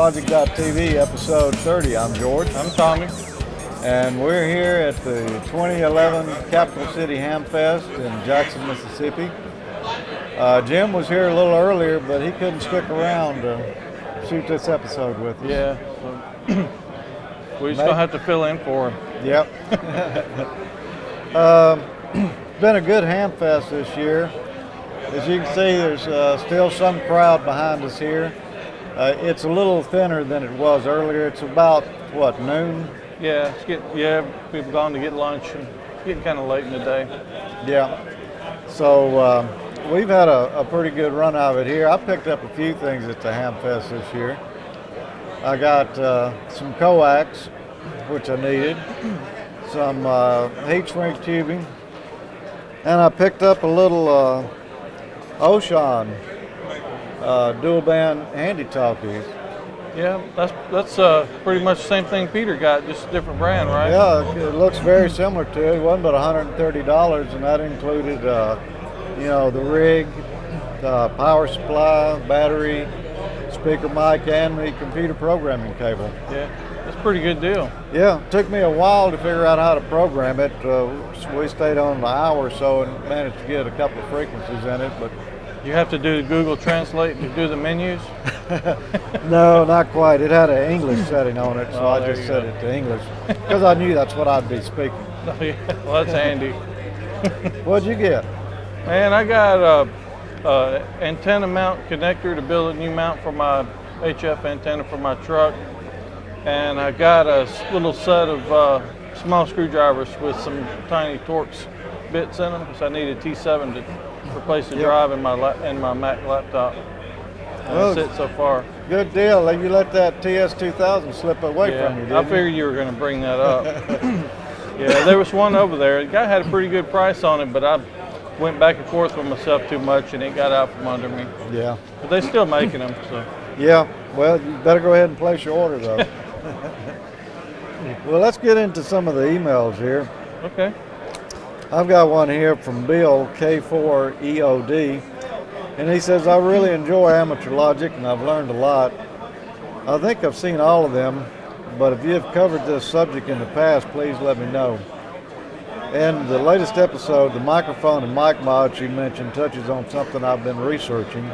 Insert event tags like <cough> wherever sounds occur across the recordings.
Welcome episode 30. I'm George. I'm Tommy. And we're here at the 2011 Capital City Ham Fest in Jackson, Mississippi. Uh, Jim was here a little earlier, but he couldn't stick around to shoot this episode with us. Yeah. So we just gonna have to fill in for him. Yep. <laughs> um, <clears throat> been a good ham fest this year. As you can see, there's uh, still some crowd behind us here. Uh, it's a little thinner than it was earlier. It's about what noon. Yeah, it's get yeah. We've gone to get lunch and getting kind of late in the day. Yeah. So um, we've had a, a, pretty good run out of it here. I picked up a few things at the Ham Fest this year. I got uh, some coax, which I needed, some uh, heat shrink tubing, and I picked up a little uh, Wouxun uh, dual band handy talkies. Yeah, that's that's uh, pretty much the same thing Peter got, just a different brand, right? Yeah, it looks very similar to it. It wasn't but $130, and that included, uh, you know, the rig, the power supply, battery, speaker mic, and the computer programming cable. Yeah, that's a pretty good deal. Yeah, it took me a while to figure out how to program it. Uh, we stayed on an hour or so and managed to get a couple of frequencies in it, but you have to do Google Translate to do the menus? <laughs> no, not quite. It had an English setting on it, so oh, I just set go. it to English because I knew that's what I'd be speaking. <laughs> Oh, yeah. Well, that's handy. <laughs> What'd you get? Man, I got a, a, antenna mount connector to build a new mount for my HF antenna for my truck, and I got a little set of uh, small screwdrivers with some tiny Torx bits in them because I need a T7 to replace the yep. drive in my la- in my Mac laptop. well, that's it so far. Good deal. You let that TS2000 slip away yeah, from you. I figured you? you were going to bring that up. <laughs> yeah, there was one over there. The guy had a pretty good price on it, but I went back and forth with myself too much, and it got out from under me. Yeah. But they're still making them, so. Yeah. Well, you better go ahead and place your order, though. <laughs> well, let's get into some of the emails here. Okay. I've got one here from Bill K4EOD, and he says, I really enjoy amateur logic and I've learned a lot. I think I've seen all of them, but if you have covered this subject in the past, please let me know. In the latest episode, the microphone and mic mods you mentioned touches on something I've been researching.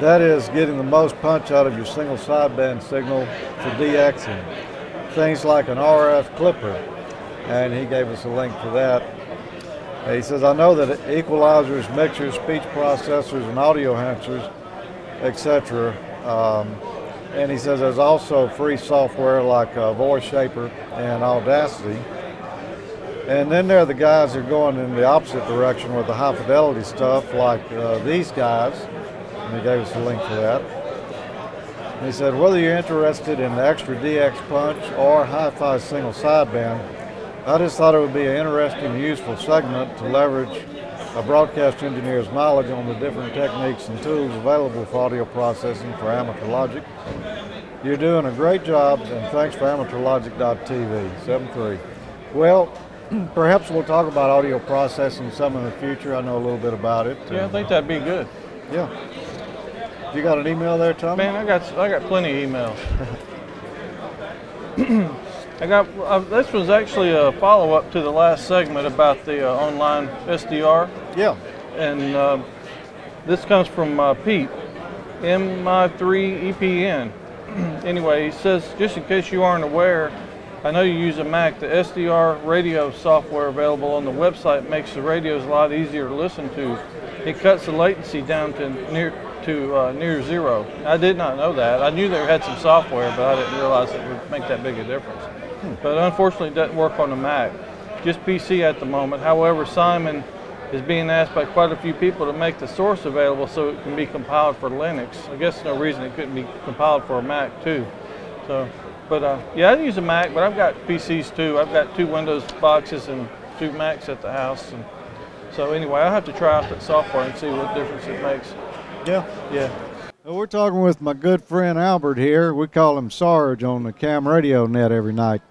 That is getting the most punch out of your single sideband signal for DXing. Things like an RF clipper, and he gave us a link for that. He says, I know that equalizers, mixers, speech processors, and audio enhancers, etc. Um, and he says there's also free software like uh, Voice Shaper and Audacity. And then there are the guys that are going in the opposite direction with the high fidelity stuff, like uh, these guys. And he gave us a link for that. And he said, whether you're interested in the extra DX punch or hi-fi single sideband, I just thought it would be an interesting and useful segment to leverage a broadcast engineer's knowledge on the different techniques and tools available for audio processing for amateur logic. You're doing a great job, and thanks for amateurlogic.tv. 73. Well, <clears throat> perhaps we'll talk about audio processing some in the future. I know a little bit about it. Yeah, I think that'd be good. Yeah. You got an email there, Tom? Man, I got I got plenty of emails. <clears throat> I got uh, this was actually a follow up to the last segment about the uh, online SDR. Yeah. And uh, this comes from uh, Pete, MI3EPN. <clears throat> anyway, he says just in case you aren't aware, I know you use a Mac. The SDR radio software available on the website makes the radios a lot easier to listen to. It cuts the latency down to near to uh, near zero. I did not know that. I knew they had some software, but I didn't realize it would make that big a difference but unfortunately it doesn't work on the Mac. Just PC at the moment. However, Simon is being asked by quite a few people to make the source available so it can be compiled for Linux. I guess no reason it couldn't be compiled for a Mac too. So, but uh, yeah, I use a Mac, but I've got PCs too. I've got two Windows boxes and two Macs at the house. And so anyway, I'll have to try out that software and see what difference it makes. Yeah. Yeah. Well, we're talking with my good friend Albert here. We call him Sarge on the Cam Radio Net every night.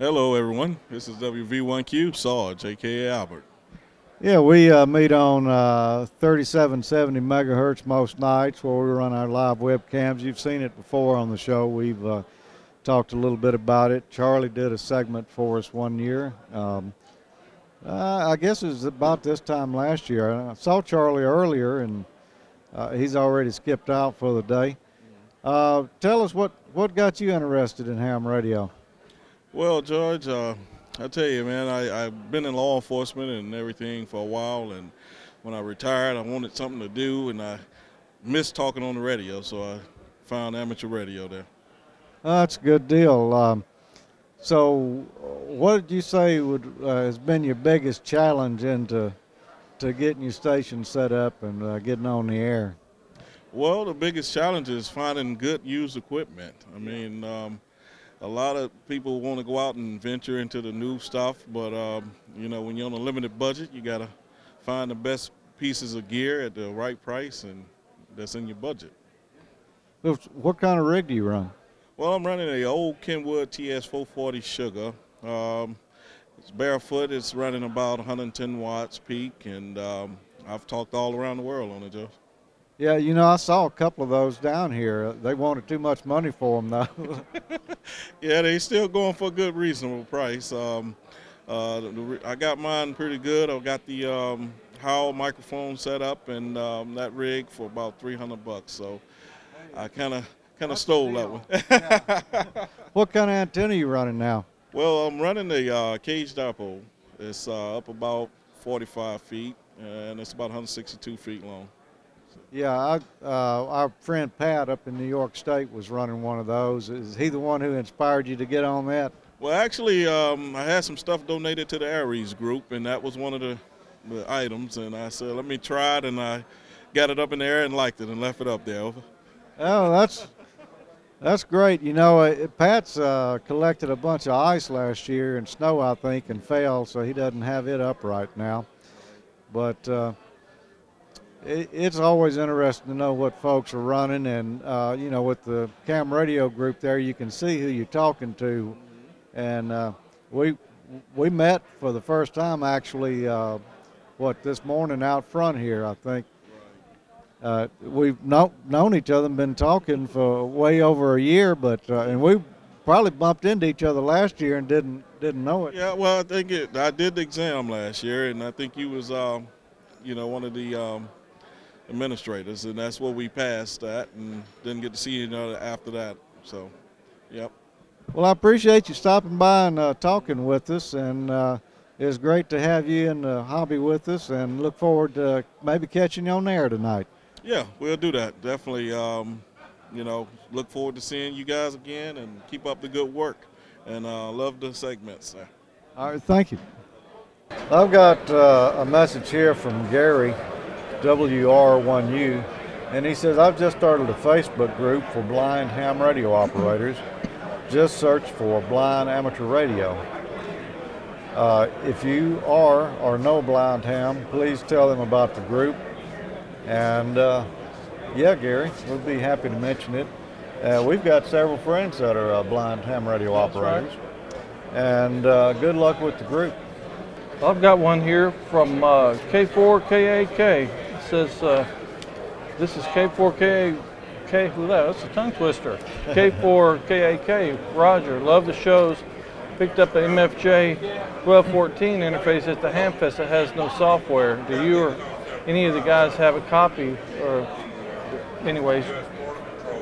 Hello, everyone. This is WV1Q Sarge, aka Albert. Yeah, we uh, meet on uh, 3770 megahertz most nights where we run our live webcams. You've seen it before on the show. We've uh, talked a little bit about it. Charlie did a segment for us one year. Um, uh, I guess it was about this time last year. I saw Charlie earlier, and uh, he's already skipped out for the day. Uh, tell us what, what got you interested in ham radio? Well, George, uh, I tell you, man, I, I've been in law enforcement and everything for a while, and when I retired, I wanted something to do, and I missed talking on the radio, so I found amateur radio there. That's a good deal. Um, so, what did you say would uh, has been your biggest challenge into to getting your station set up and uh, getting on the air? Well, the biggest challenge is finding good used equipment. I mean, um, a lot of people want to go out and venture into the new stuff, but um, you know, when you're on a limited budget, you got to find the best pieces of gear at the right price and that's in your budget. What kind of rig do you run? Well, I'm running a old Kenwood TS440 Sugar. Um, it's barefoot. It's running about 110 watts peak, and um, I've talked all around the world on it, Joe. Yeah, you know, I saw a couple of those down here. They wanted too much money for them, though. <laughs> yeah, they still going for a good, reasonable price. Um, uh, I got mine pretty good. I got the um, Heil microphone set up and um, that rig for about 300 bucks. So I kind of kind of stole that one. <laughs> what kind of antenna are you running now? Well, I'm running the uh, cage dipole. It's uh, up about 45 feet and it's about 162 feet long. Yeah, I, uh, our friend Pat up in New York State was running one of those. Is he the one who inspired you to get on that? Well, actually, um, I had some stuff donated to the ARES group, and that was one of the, the, items. And I said, let me try it, and I got it up in the air and liked it and left it up there. Over. Oh, that's that's great. You know, uh, Pat's uh, collected a bunch of ice last year and snow, I think, and fell, so he doesn't have it up right now. But uh, it's always interesting to know what folks are running, and uh, you know, with the cam radio group there, you can see who you're talking to, and uh, we we met for the first time actually, uh, what this morning out front here, I think. Uh, we've know, known each other and been talking for way over a year, but uh, and we probably bumped into each other last year and didn't didn't know it. Yeah, well, I think it, I did the exam last year, and I think you was, um, you know, one of the um, administrators, and that's what we passed that, and didn't get to see you know after that. So, yep. Well, I appreciate you stopping by and uh, talking with us, and uh, it's great to have you in the hobby with us, and look forward to maybe catching you on air tonight. Yeah, we'll do that. Definitely. Um, you know, look forward to seeing you guys again, and keep up the good work. And uh, love the segments. All right, thank you. I've got uh, a message here from Gary WR1U, and he says, I've just started a Facebook group for blind ham radio operators. Just search for blind amateur radio. Uh, if you are or know blind ham, please tell them about the group. And uh, yeah, Gary, we'll be happy to mention it. Uh, we've got several friends that are uh, blind ham radio That's operators. Right. And uh, good luck with the group. I've got one here from uh, K4KAK says, uh, this is K4K, K, who that? That's a tongue twister. <laughs> K4KAK, Roger, love the shows. Picked up the MFJ 1214 interface at the Hamfest that has no software. Do you or any of the guys have a copy? Or, anyways,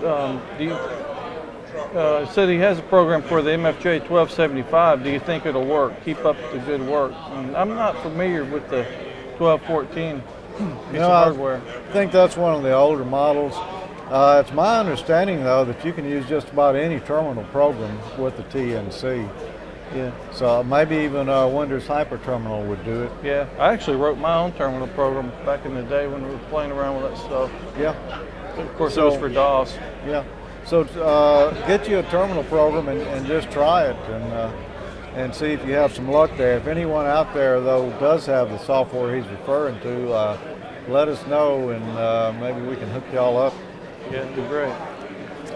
um, do you, uh, said he has a program for the MFJ 1275. Do you think it'll work? Keep up the good work. And I'm not familiar with the 1214 piece No, of I- hardware. I think that's one of the older models. Uh, it's my understanding, though, that you can use just about any terminal program with the TNC. Yeah. So maybe even a Windows Hyper Terminal would do it. Yeah, I actually wrote my own terminal program back in the day when we were playing around with that stuff. Yeah, Of course, So- it was for DOS. yeah. So uh, get you a terminal program and, and just try it and uh, and see if you have some luck there. If anyone out there though does have the software he's referring to, uh, let us know and uh, maybe we can hook y'all up. Yeah, it'd be great.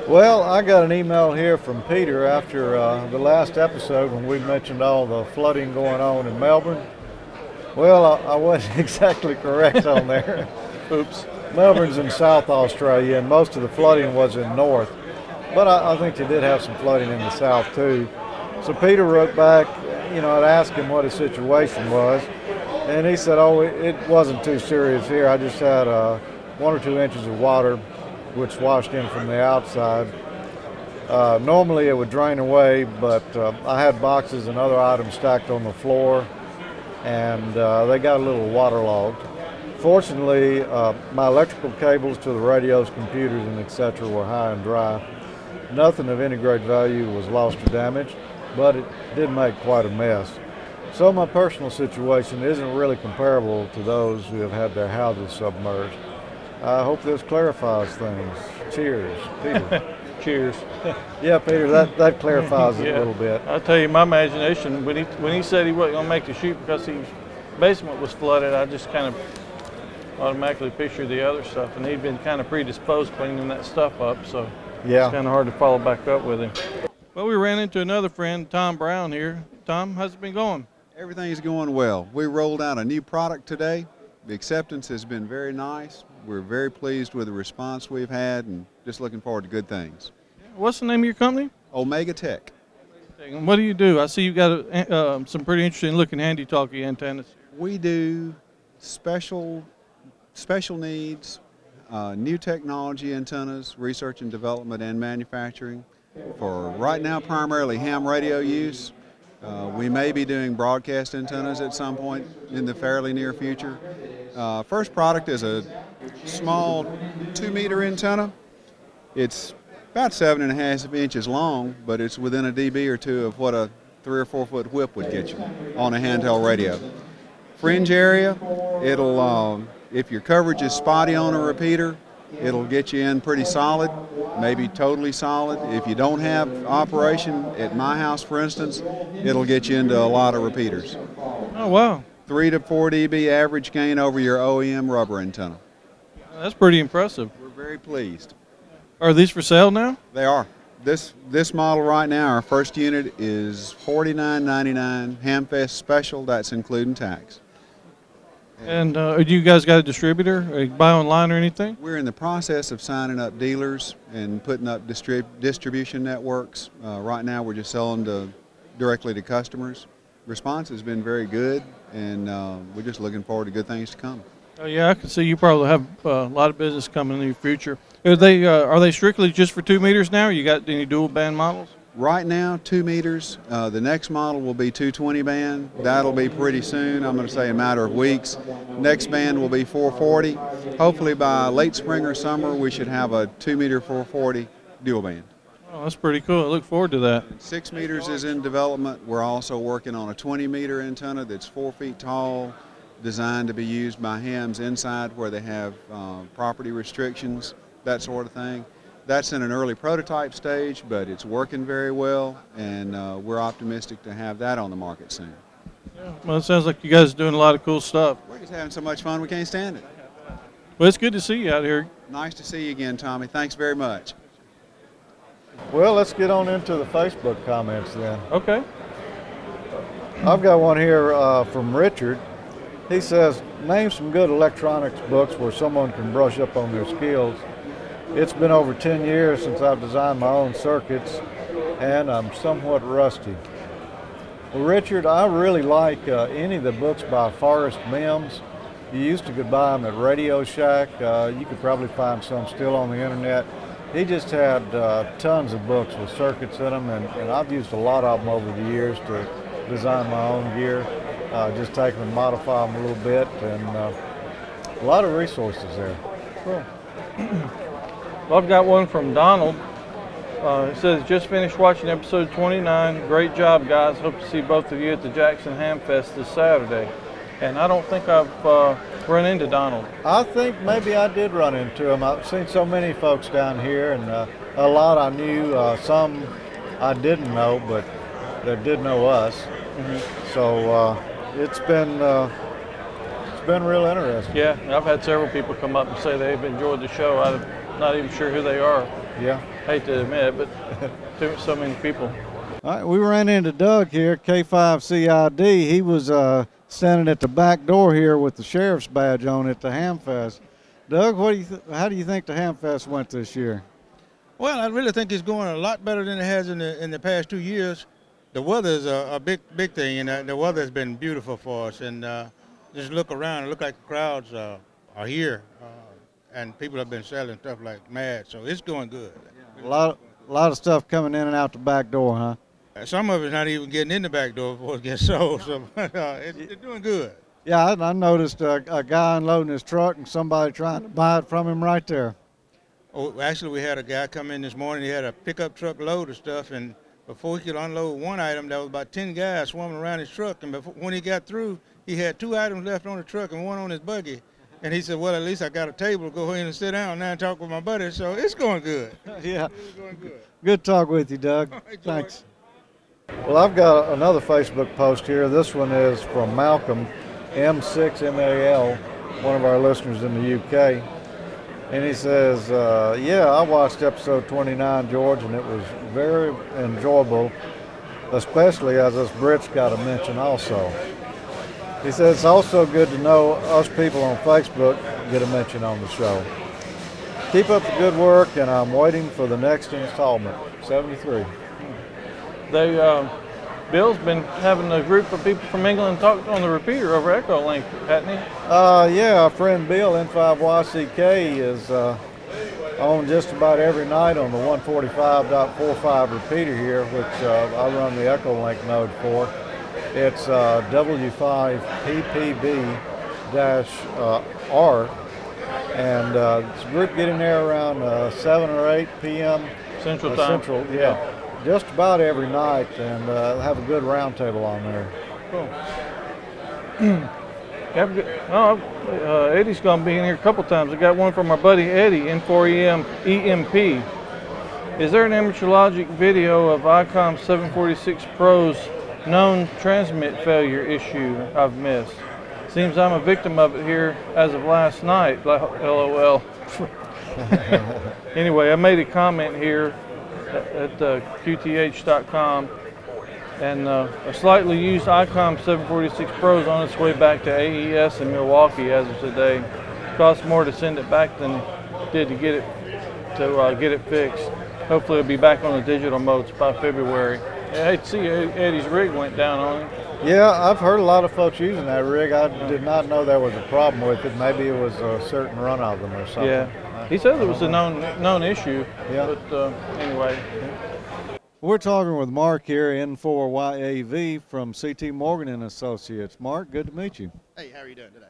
Well, I got an email here from Peter after uh, the last episode when we mentioned all the flooding going on in Melbourne. Well, I, I wasn't <laughs> exactly correct on there. <laughs> Oops. Melbourne's in South Australia, and most of the flooding was in North. But I, I think they did have some flooding in the South too. So Peter wrote back, you know, I'd asked him what his situation was, and he said, "Oh, it, wasn't too serious here. I just had uh, one or two inches of water, which washed in from the outside. Uh, normally it would drain away, but uh, I had boxes and other items stacked on the floor, and uh, they got a little waterlogged. Fortunately, uh, my electrical cables to the radios, computers, and etc. were high and dry. Nothing of any great value was lost or damaged, but it did make quite a mess. So my personal situation isn't really comparable to those who have had their houses submerged. I hope this clarifies things. Cheers, Peter. <laughs> Cheers. yeah, Peter, that, that clarifies it Yeah. a little bit. I'll tell you, my imagination when he when he said he wasn't gonna make the shoot because his basement was flooded, I just kind of automatically pictured the other stuff, and he'd been kind of predisposed cleaning that stuff up, so Yeah. it's kind of hard to follow back up with him. Well, we ran into another friend, Tom Brown here. Tom, how's it been going? Everything's going well. We rolled out a new product today. The acceptance has been very nice. We're very pleased with the response we've had and just looking forward to good things. What's the name of your company? Omega Tech. And what do you do? I see you've got a, uh, some pretty interesting looking handy talkie antennas. We do special special needs, uh, new technology antennas, research and development and manufacturing for right now primarily ham radio use. Uh, we may be doing broadcast antennas at some point in the fairly near future. Uh, first product is a small two meter antenna. It's about seven and a half inches long, but it's within a dB or two of what a three or four foot whip would get you on a handheld radio fringe area. It'll, um, if your coverage is spotty on a repeater, it'll get you in pretty solid, maybe totally solid. If you don't have operation at my house, for instance, it'll get you into a lot of repeaters. Oh wow, Three to four dB average gain over your OEM rubber antenna. that's pretty impressive. We're very pleased. Are these for sale now? They are. This this model right now, our first unit is $49.99 Hamfest special. That's including tax. And uh, do you guys got a distributor? Or you buy online or anything? We're in the process of signing up dealers and putting up distrib- distribution networks. Uh, right now, we're just selling to, directly to customers. Response has been very good, and uh, we're just looking forward to good things to come. Oh yeah, I can see you probably have uh, a lot of business coming in the future. Are they uh, are they strictly just for two meters now? You got any dual band models? Right now, two meters. Uh, the next model will be 220 band. That'll be pretty soon. I'm going to say a matter of weeks. Next band will be 440. Hopefully, by late spring or summer, we should have a two meter 440 dual band. Oh, that's pretty cool. I look forward to that. Six meters is in development. We're also working on a 20 meter antenna that's four feet tall, designed to be used by hams inside where they have uh, property restrictions, that sort of thing. That's in an early prototype stage, but it's working very well, and uh, we're optimistic to have that on the market soon. Well, it sounds like you guys are doing a lot of cool stuff. We're just having so much fun, we can't stand it. Well, it's good to see you out here. Nice to see you again, Tommy. Thanks very much. Well, let's get on into the Facebook comments then. Okay. I've got one here uh, from Richard. He says, name some good electronics books where someone can brush up on their skills. It's been over 10 years since I've designed my own circuits, and I'm somewhat rusty. Well, Richard, I really like uh, any of the books by Forrest Mims. You used to could buy them at Radio Shack. Uh, you could probably find some still on the internet. He just had uh, tons of books with circuits in them, and, and I've used a lot of them over the years to design my own gear. Uh, just take them and modify them a little bit, and uh, a lot of resources there. Cool. Well, I've got one from Donald. Uh, it says, just finished watching episode 29. Great job, guys. Hope to see both of you at the Jackson Hamfest this Saturday. And I don't think I've uh, run into Donald. I think maybe I did run into him. I've seen so many folks down here, and uh, a lot I knew, uh, some I didn't know, but that did know us. So uh, it's been uh, it's been real interesting. Yeah, I've had several people come up and say they've enjoyed the show. I'm not even sure who they are. Yeah. Hate to admit, but <laughs> too, so many people. All right, we ran into Doug here, K5CID. He was uh, standing at the back door here with the sheriff's badge on at the Hamfest. Doug, what do you th- how do you think the Hamfest went this year? Well, I really think it's going a lot better than it has in the in the past two years. The weather is a, a big big thing, and uh, the weather has been beautiful for us. And uh, just look around, it look like the crowds uh, are here, and people have been selling stuff like mad. So it's going good. A lot, a lot of stuff coming in and out the back door, huh? Uh, Some of it's not even getting in the back door before it gets <laughs> sold. So <laughs> it's, it's doing good. Yeah, I, I noticed a, a guy unloading his truck and somebody trying to buy it from him right there. Oh, actually, we had a guy come in this morning. He had a pickup truck load of stuff, and before he could unload one item, there was about ten guys swarming around his truck. And before, when he got through, he had two items left on the truck and one on his buggy. And he said, "Well, at least I got a table to go in and sit down now and talk with my buddy." So it's going good. <laughs> yeah, It's going good. good talk with you, Doug. right, Thanks. Well, I've got another Facebook post here. This one is from Malcolm, M6MAL, one of our listeners in the UK. And he says, uh, Yeah, I watched episode 29, George, and it was very enjoyable, especially as us Brits got a mention also. He says, It's also good to know us people on Facebook get a mention on the show. Keep up the good work, and I'm waiting for the next installment, 73. They, um, Bill's been having a group of people from England talk on the repeater over Echo Link, hadn't he? Uh, yeah, our friend Bill N5YCK is uh, on just about every night on the 145.45 repeater here, which uh, I run the Echo Link node for. It's uh, W5PPB-R, and uh, it's a group getting there around uh, 7 or 8 p.m. Central uh, Time. Central, yeah, just about every night, and uh, have a good roundtable on there. Cool. <clears throat> Have a good, oh, uh, Eddie's gonna be in here a couple times. I got one from our buddy Eddie, N4EM EMP. Is there an amateur logic video of ICOM 746 Pro's known transmit failure issue I've missed? Seems I'm a victim of it here as of last night. LOL. <laughs> anyway, I made a comment here at, uh, qth.com and uh, a slightly used ICOM 746 Pro is on its way back to AES in Milwaukee as of today. Costs more to send it back than did to get it to uh, get it fixed. Hopefully, it'll be back on the digital modes by February. I hate to see Eddie's rig went down on him. Yeah, I've heard a lot of folks using that rig. I did not know there was a problem with it. Maybe it was a certain run of them or something. Yeah, he said it was a known known issue. Yeah. But uh, anyway, We're talking with Mark here, N4YAV from CT Morgan and Associates. Mark, good to meet you. Hey, how are you doing today?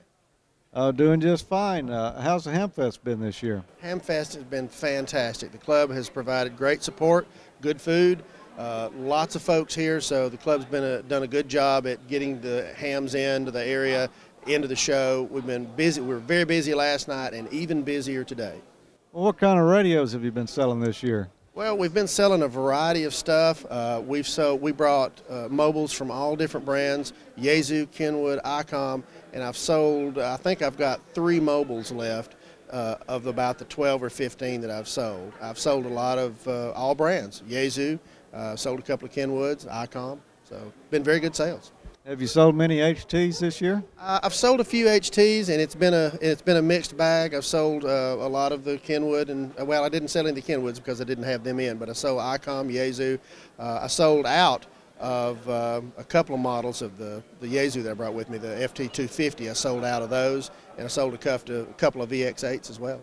Uh, doing just fine. Uh, how's the Hamfest been this year? Hamfest has been fantastic. The club has provided great support, good food, uh, lots of folks here. So the club's been a, done a good job at getting the hams into the area, into the show. We've been busy. We were very busy last night, and even busier today. Well, what kind of radios have you been selling this year? Well, we've been selling a variety of stuff. Uh, we've sold, we brought uh, mobiles from all different brands: Yaesu, Kenwood, ICOM, and I've sold. I think I've got three mobiles left uh, of about the 12 or 15 that I've sold. I've sold a lot of uh, all brands: Yaesu, uh, sold a couple of Kenwoods, ICOM. So, been very good sales. Have you sold many HTs this year? Uh, I've sold a few HTs, and it's been a it's been a mixed bag. I've sold uh, a lot of the Kenwood, and uh, well, I didn't sell any of the Kenwoods because I didn't have them in. But I sold ICOM, Yaesu. Uh, I sold out of uh, a couple of models of the the Yaesu that I brought with me, the FT250. I sold out of those, and I sold a couple of, a couple of VX8s as well.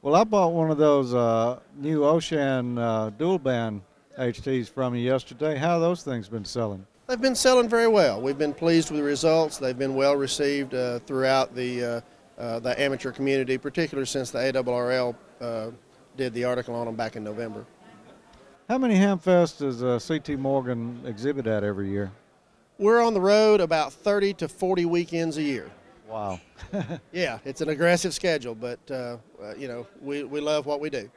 Well, I bought one of those uh, new Wouxun uh, dual band HTs from you yesterday. How have those things been selling? They've been selling very well. We've been pleased with the results. They've been well received uh, throughout the uh, uh, the amateur community, particularly since the ARRL uh, did the article on them back in November. How many Hamfest does uh, CT Morgan exhibit at every year? We're on the road about 30 to 40 weekends a year. Wow. <laughs> Yeah, it's an aggressive schedule, but uh, uh, you know we, we love what we do.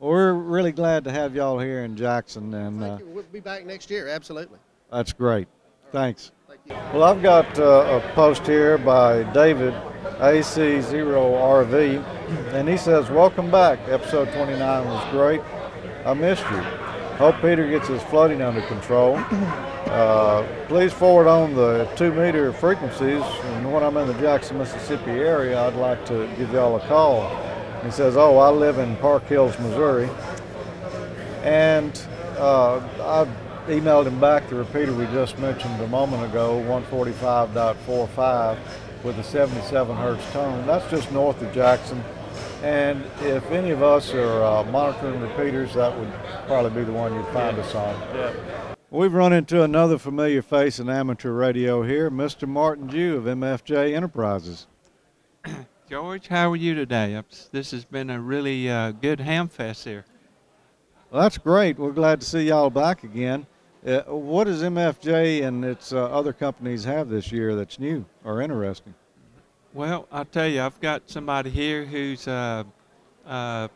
Well, we're really glad to have y'all here in Jackson, and uh. We'll be back next year. Absolutely. that's great. Thanks. Thank. Well, I've got uh, a post here by David AC0RV, and he says, Welcome back. Episode 29 was great. I missed you. Hope Peter gets his flooding under control. Uh, please forward on the two meter frequencies. And when I'm in the Jackson, Mississippi area, I'd like to give y'all a call. He says, Oh, I live in Park Hills, Missouri. And uh, I emailed him back the repeater we just mentioned a moment ago, 145.45 with a 77 hertz tone. That's just north of Jackson. And if any of us are uh, monitoring repeaters, that would probably be the one you'd find us on. Yeah. We've run into another familiar face in amateur radio here, Mr. Martin Jue of MFJ Enterprises. <clears throat> George, how are you today? This has been a really uh, good ham fest here. Well, that's great. We're glad to see y'all back again. Uh, what does MFJ and its uh, other companies have this year that's new or interesting? Well, I'll tell you, I've got somebody here who's uh, uh,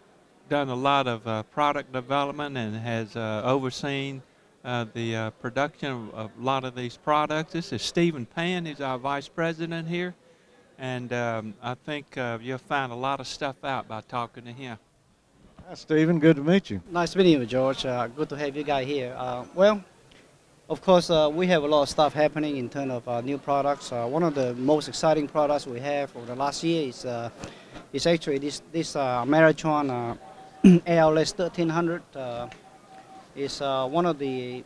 done a lot of uh, product development and has uh, overseen uh, the uh, production of, of a lot of these products. This is Stephen Pan, he's our vice president here. And um, I think uh, you'll find a lot of stuff out by talking to him. Hi, Stephen. Good to meet you. Nice meeting you, George. Uh, good to have you guys here. Uh, well, of course, uh, we have a lot of stuff happening in terms of uh, new products. Uh, one of the most exciting products we have over the last year is uh, is actually this this uh, Ameritron uh, <clears throat> ALS 1300. Uh, is uh, one of the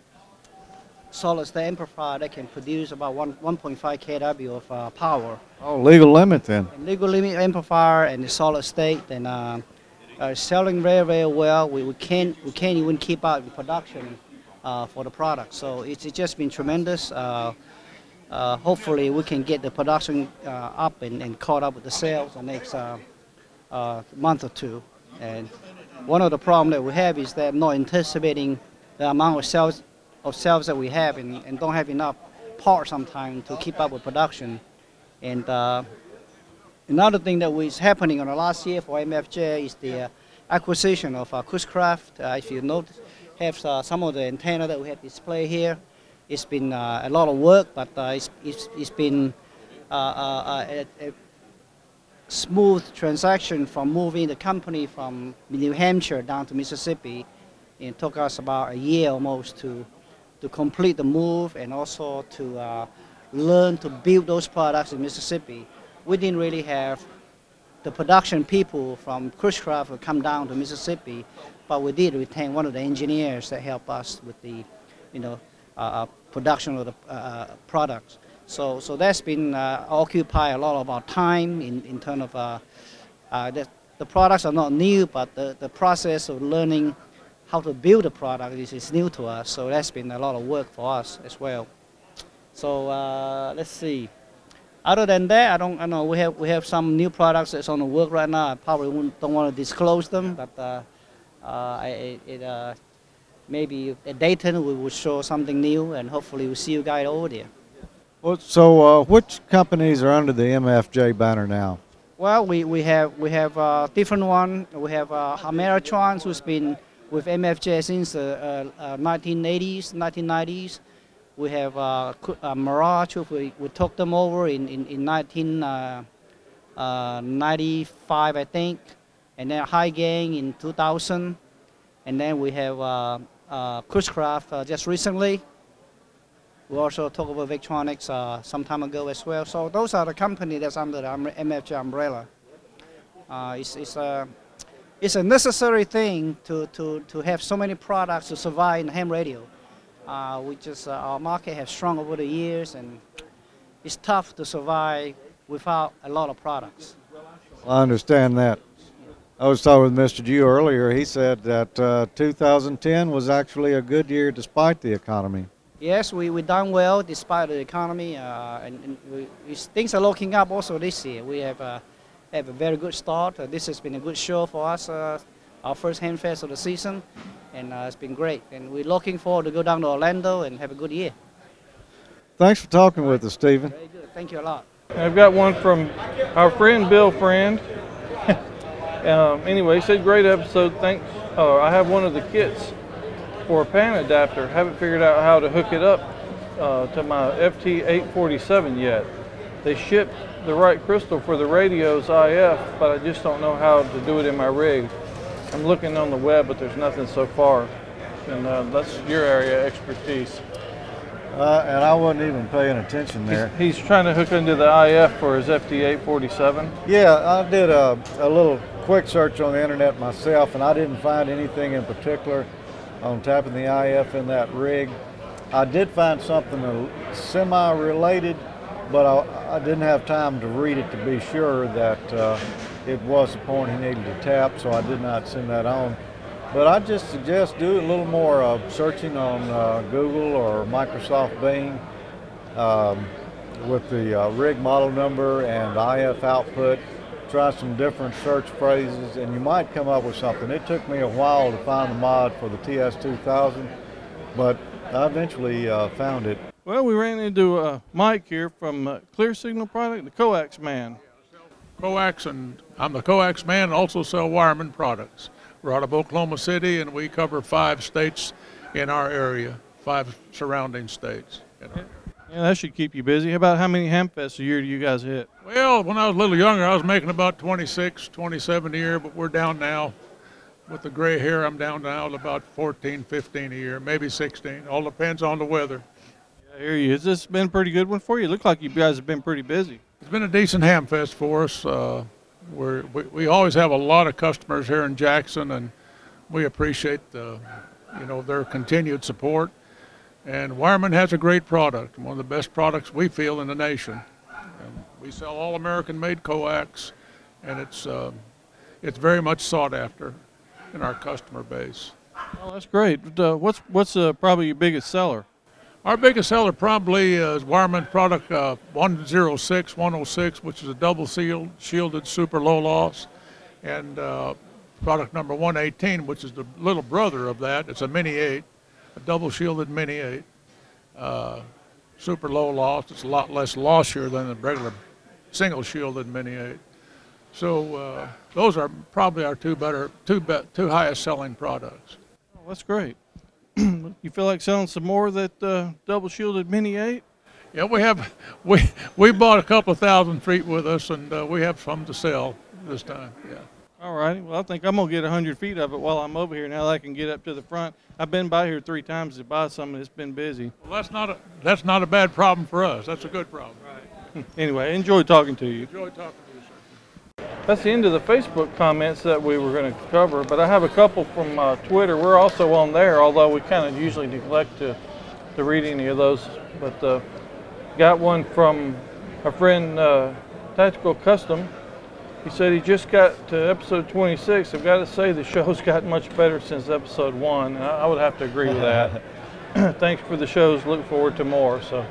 solid state amplifier that can produce about one 1.5 kW of uh, power. Oh, legal limit then. And legal limit amplifier and the solid state and uh, uh, selling very very well. We, we can't we can't even keep up with production uh, for the product. So it's, it's just been tremendous. Uh, uh, hopefully we can get the production uh, up and, and caught up with the sales the next uh, uh, month or two. And one of the problems that we have is that not anticipating the amount of sales of sales that we have and, and don't have enough parts sometimes to keep up with production. And uh, Another thing that was happening on the last year for MFJ is the uh, acquisition of uh, Cushcraft. Uh, if you notice, have uh, some of the antenna that we have displayed here. It's been uh, a lot of work, but uh, it's, it's, it's been a, a smooth transaction from moving the company from New Hampshire down to Mississippi. It took us about a year almost to, to complete the move and also to uh, learn to build those products in Mississippi we didn't really have the production people from Cushcraft would come down to Mississippi, but we did retain one of the engineers that helped us with the, you know, uh, uh, production of the uh, products. So, so that's been uh, occupy a lot of our time in, in terms of uh, uh, the, the products are not new, but the, the process of learning how to build a product is, is new to us. So that's been a lot of work for us as well. So uh, let's see. Other than that, I don't. I know we have we have some new products that's on the work right now. I probably don't want to disclose them, but uh, uh, I, it, uh, maybe at Dayton we will show something new, and hopefully we'll see you guys over there. Well, so, uh, which companies are under the MFJ banner now? Well, we, we have we have uh, different one. We have uh, Ameritrons, who's been with MFJ since the uh, uh, 1980s, 1990s. We have uh, uh, Mirage, we, we took them over in in, in 1995, I think, and then Hy-Gain in 2000, and then we have uh, uh, Cushcraft uh, just recently. We also took over Vectronics uh, some time ago as well. So those are the company that's under the MFJ umbrella. Uh, it's, it's, it's a necessary thing to, to, to have so many products to survive in ham radio. Uh, we just, uh, our market has shrunk over the years and it's tough to survive without a lot of products. I understand that. I was talking with Mr. Jue earlier. He said that uh, 2010 was actually a good year despite the economy. Yes, we, we done well despite the economy, uh, and, and we, we, things are looking up also this year. We have, uh, have a very good start. Uh, this has been a good show for us, uh, our first Hamfest of the season, and uh, it's been great. And we're looking forward to go down to Orlando and have a good year. Thanks for talking with us, Stephen. Very good. Thank you a lot. I've got one from our friend Bill Friend. <laughs> um, anyway, he said great episode. Thanks. Oh, I have one of the kits for a pan adapter. Haven't figured out how to hook it up uh, to my FT847 yet. They shipped the right crystal for the radios IF, but I just don't know how to do it in my rig. I'm looking on the web, but there's nothing so far. and uh, that's your area of expertise. Uh, and I wasn't even paying attention there. He's trying to hook into the IF for his FT847. Yeah, I did a, a little quick search on the internet myself, and I didn't find anything in particular on tapping the IF in that rig. I did find something semi-related, but I, I didn't have time to read it to be sure that uh, it was the point he needed to tap, so I did not send that on. But I just suggest do a little more uh, searching on uh, Google or Microsoft Bing um, with the uh, rig model number and IF output. Try some different search phrases, and you might come up with something. It took me a while to find the mod for the TS2000, but I eventually uh, found it. Well, we ran into uh, Mike here from uh, Clear Signal Product, the coax man. coax, and I'm the coax man and also sell wireman products. We're out of Oklahoma City, and we cover five states in our area, five surrounding states. in our area. Yeah, that should keep you busy. How about how many Hamfests a year do you guys hit? Well, when I was a little younger, I was making about 26, 27 a year, but we're down now. With the gray hair, I'm down now to about 14, 15 a year, maybe 16. All depends on the weather. I hear you. Has this been a pretty good one for you? Look like you guys have been pretty busy. It's been a decent ham fest for us. Uh, we're, we, we always have a lot of customers here in Jackson, and we appreciate the, you know, their continued support. And Wireman has a great product, one of the best products we feel in the nation. And we sell all American-made coax, and it's uh, it's very much sought after in our customer base. Well, that's great. Uh, what's what's uh, probably your biggest seller? Our biggest seller probably is Wireman product uh, 106, 106, which is a double sealed, shielded super low loss, and uh, product number 118, which is the little brother of that. It's a Mini 8, a double shielded Mini 8, uh, super low loss. It's a lot less lossier than the regular single shielded Mini 8. So uh, those are probably our two better, two be- two highest selling products. Oh, that's great. <clears throat> you feel like selling some more of that uh, double shielded Mini 8? Yeah, we have we we bought a couple thousand feet with us, and uh, we have some to sell this time. Yeah. All righty. Well, I think I'm going to get 100 feet of it while I'm over here now that I can get up to the front. I've been by here three times to buy some, and it's been busy. Well, that's not a that's not a bad problem for us. That's a good problem. Right. <laughs> anyway, enjoy talking to you. Enjoy talking to you, sir. That's the end of the Facebook comments that we were going to cover, but I have a couple from uh, Twitter. We're also on there, although we kind of usually neglect to, to read any of those. But uh, got one from our friend uh, Tactical Custom. He said he just got to episode 26. I've got to say the show's <laughs> gotten much better since episode one. and I I would have to agree with that. <laughs> Thanks for the shows. Look forward to more. So,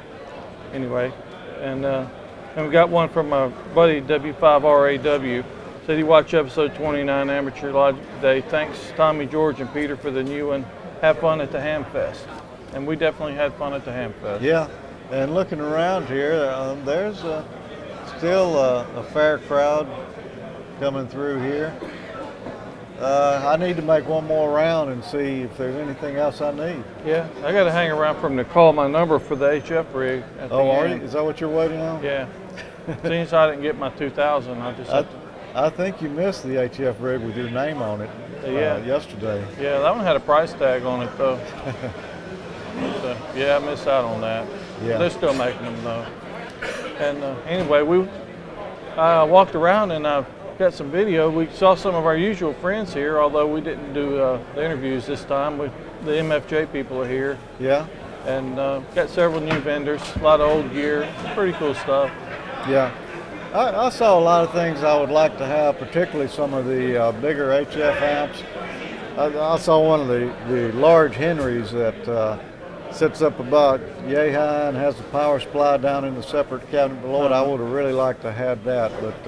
anyway, and uh, and we got one from my buddy W5RAW. Said he watched episode 29 Amateur Logic Day. Thanks Tommy, George, and Peter for the new one. Have fun at the Ham Fest. And we definitely had fun at the Ham Fest. Yeah, and looking around here, um, there's uh, still a, a fair crowd coming through here. Uh, I need to make one more round and see if there's anything else I need. Yeah, I got to hang around for him to call my number for the HF rig. At the Oh, are you? Is that what you're waiting on? Yeah. <laughs> Since I didn't get my 2000, I just I, to, I think you missed the HF rig with your name on it uh, Yeah. yesterday. yeah, that one had a price tag on it though. <laughs> so, yeah, I missed out on that. Yeah. They're still making them though. And uh, anyway, we I walked around and I got some video. We saw some of our usual friends here, although we didn't do uh, the interviews this time. We, the MFJ people are here, Yeah, and uh, got several new vendors, a lot of old gear, pretty cool stuff. yeah. I, I saw a lot of things I would like to have, particularly some of the uh, bigger HF amps. I, I saw one of the, the large Henrys that uh, sits up about yay high and has the power supply down in the separate cabinet below it. I would have really liked to have that, but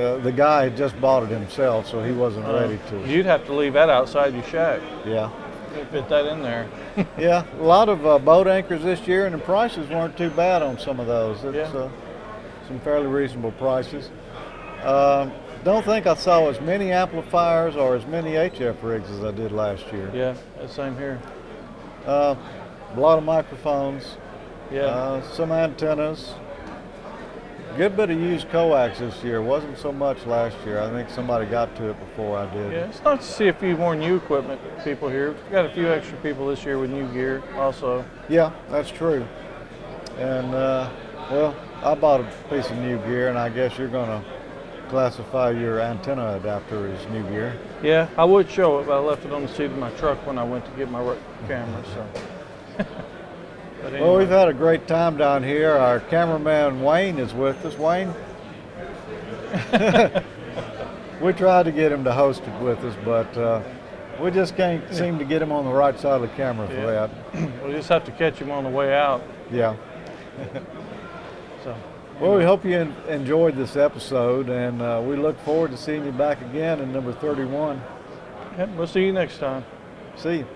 uh, uh, the guy had just bought it himself, so he wasn't ready to. You'd have to leave that outside your shack. Yeah. to Fit that in there. <laughs> Yeah, a lot of uh, boat anchors this year, and the prices weren't too bad on some of those. It's Yeah. uh, some fairly reasonable prices. Um, don't think I saw as many amplifiers or as many HF rigs as I did last year. Yeah, same here. Uh, a lot of microphones, Yeah. uh, some antennas, Good bit of used coax this year. Wasn't so much last year. I think somebody got to it before I did. Yeah, it's nice to see a few more new equipment people here. We've got a few extra people this year with new gear also. Yeah, that's true. And uh, well, I bought a piece of new gear, and I guess you're gonna classify your antenna adapter as new gear. Yeah, I would show it, but I left it on the seat of my truck when I went to get my camera. So. <laughs> but Well, we've had a great time down here. Our cameraman Wayne is with us. Wayne. <laughs> we tried to get him to host it with us, but uh, we just can't seem to get him on the right side of the camera for Yeah. that. <clears throat> we'll just have to catch him on the way out. Yeah. <laughs> So. Well, we hope you enjoyed this episode, and uh, we look forward to seeing you back again in number 31. Yeah, we'll see you next time. See you.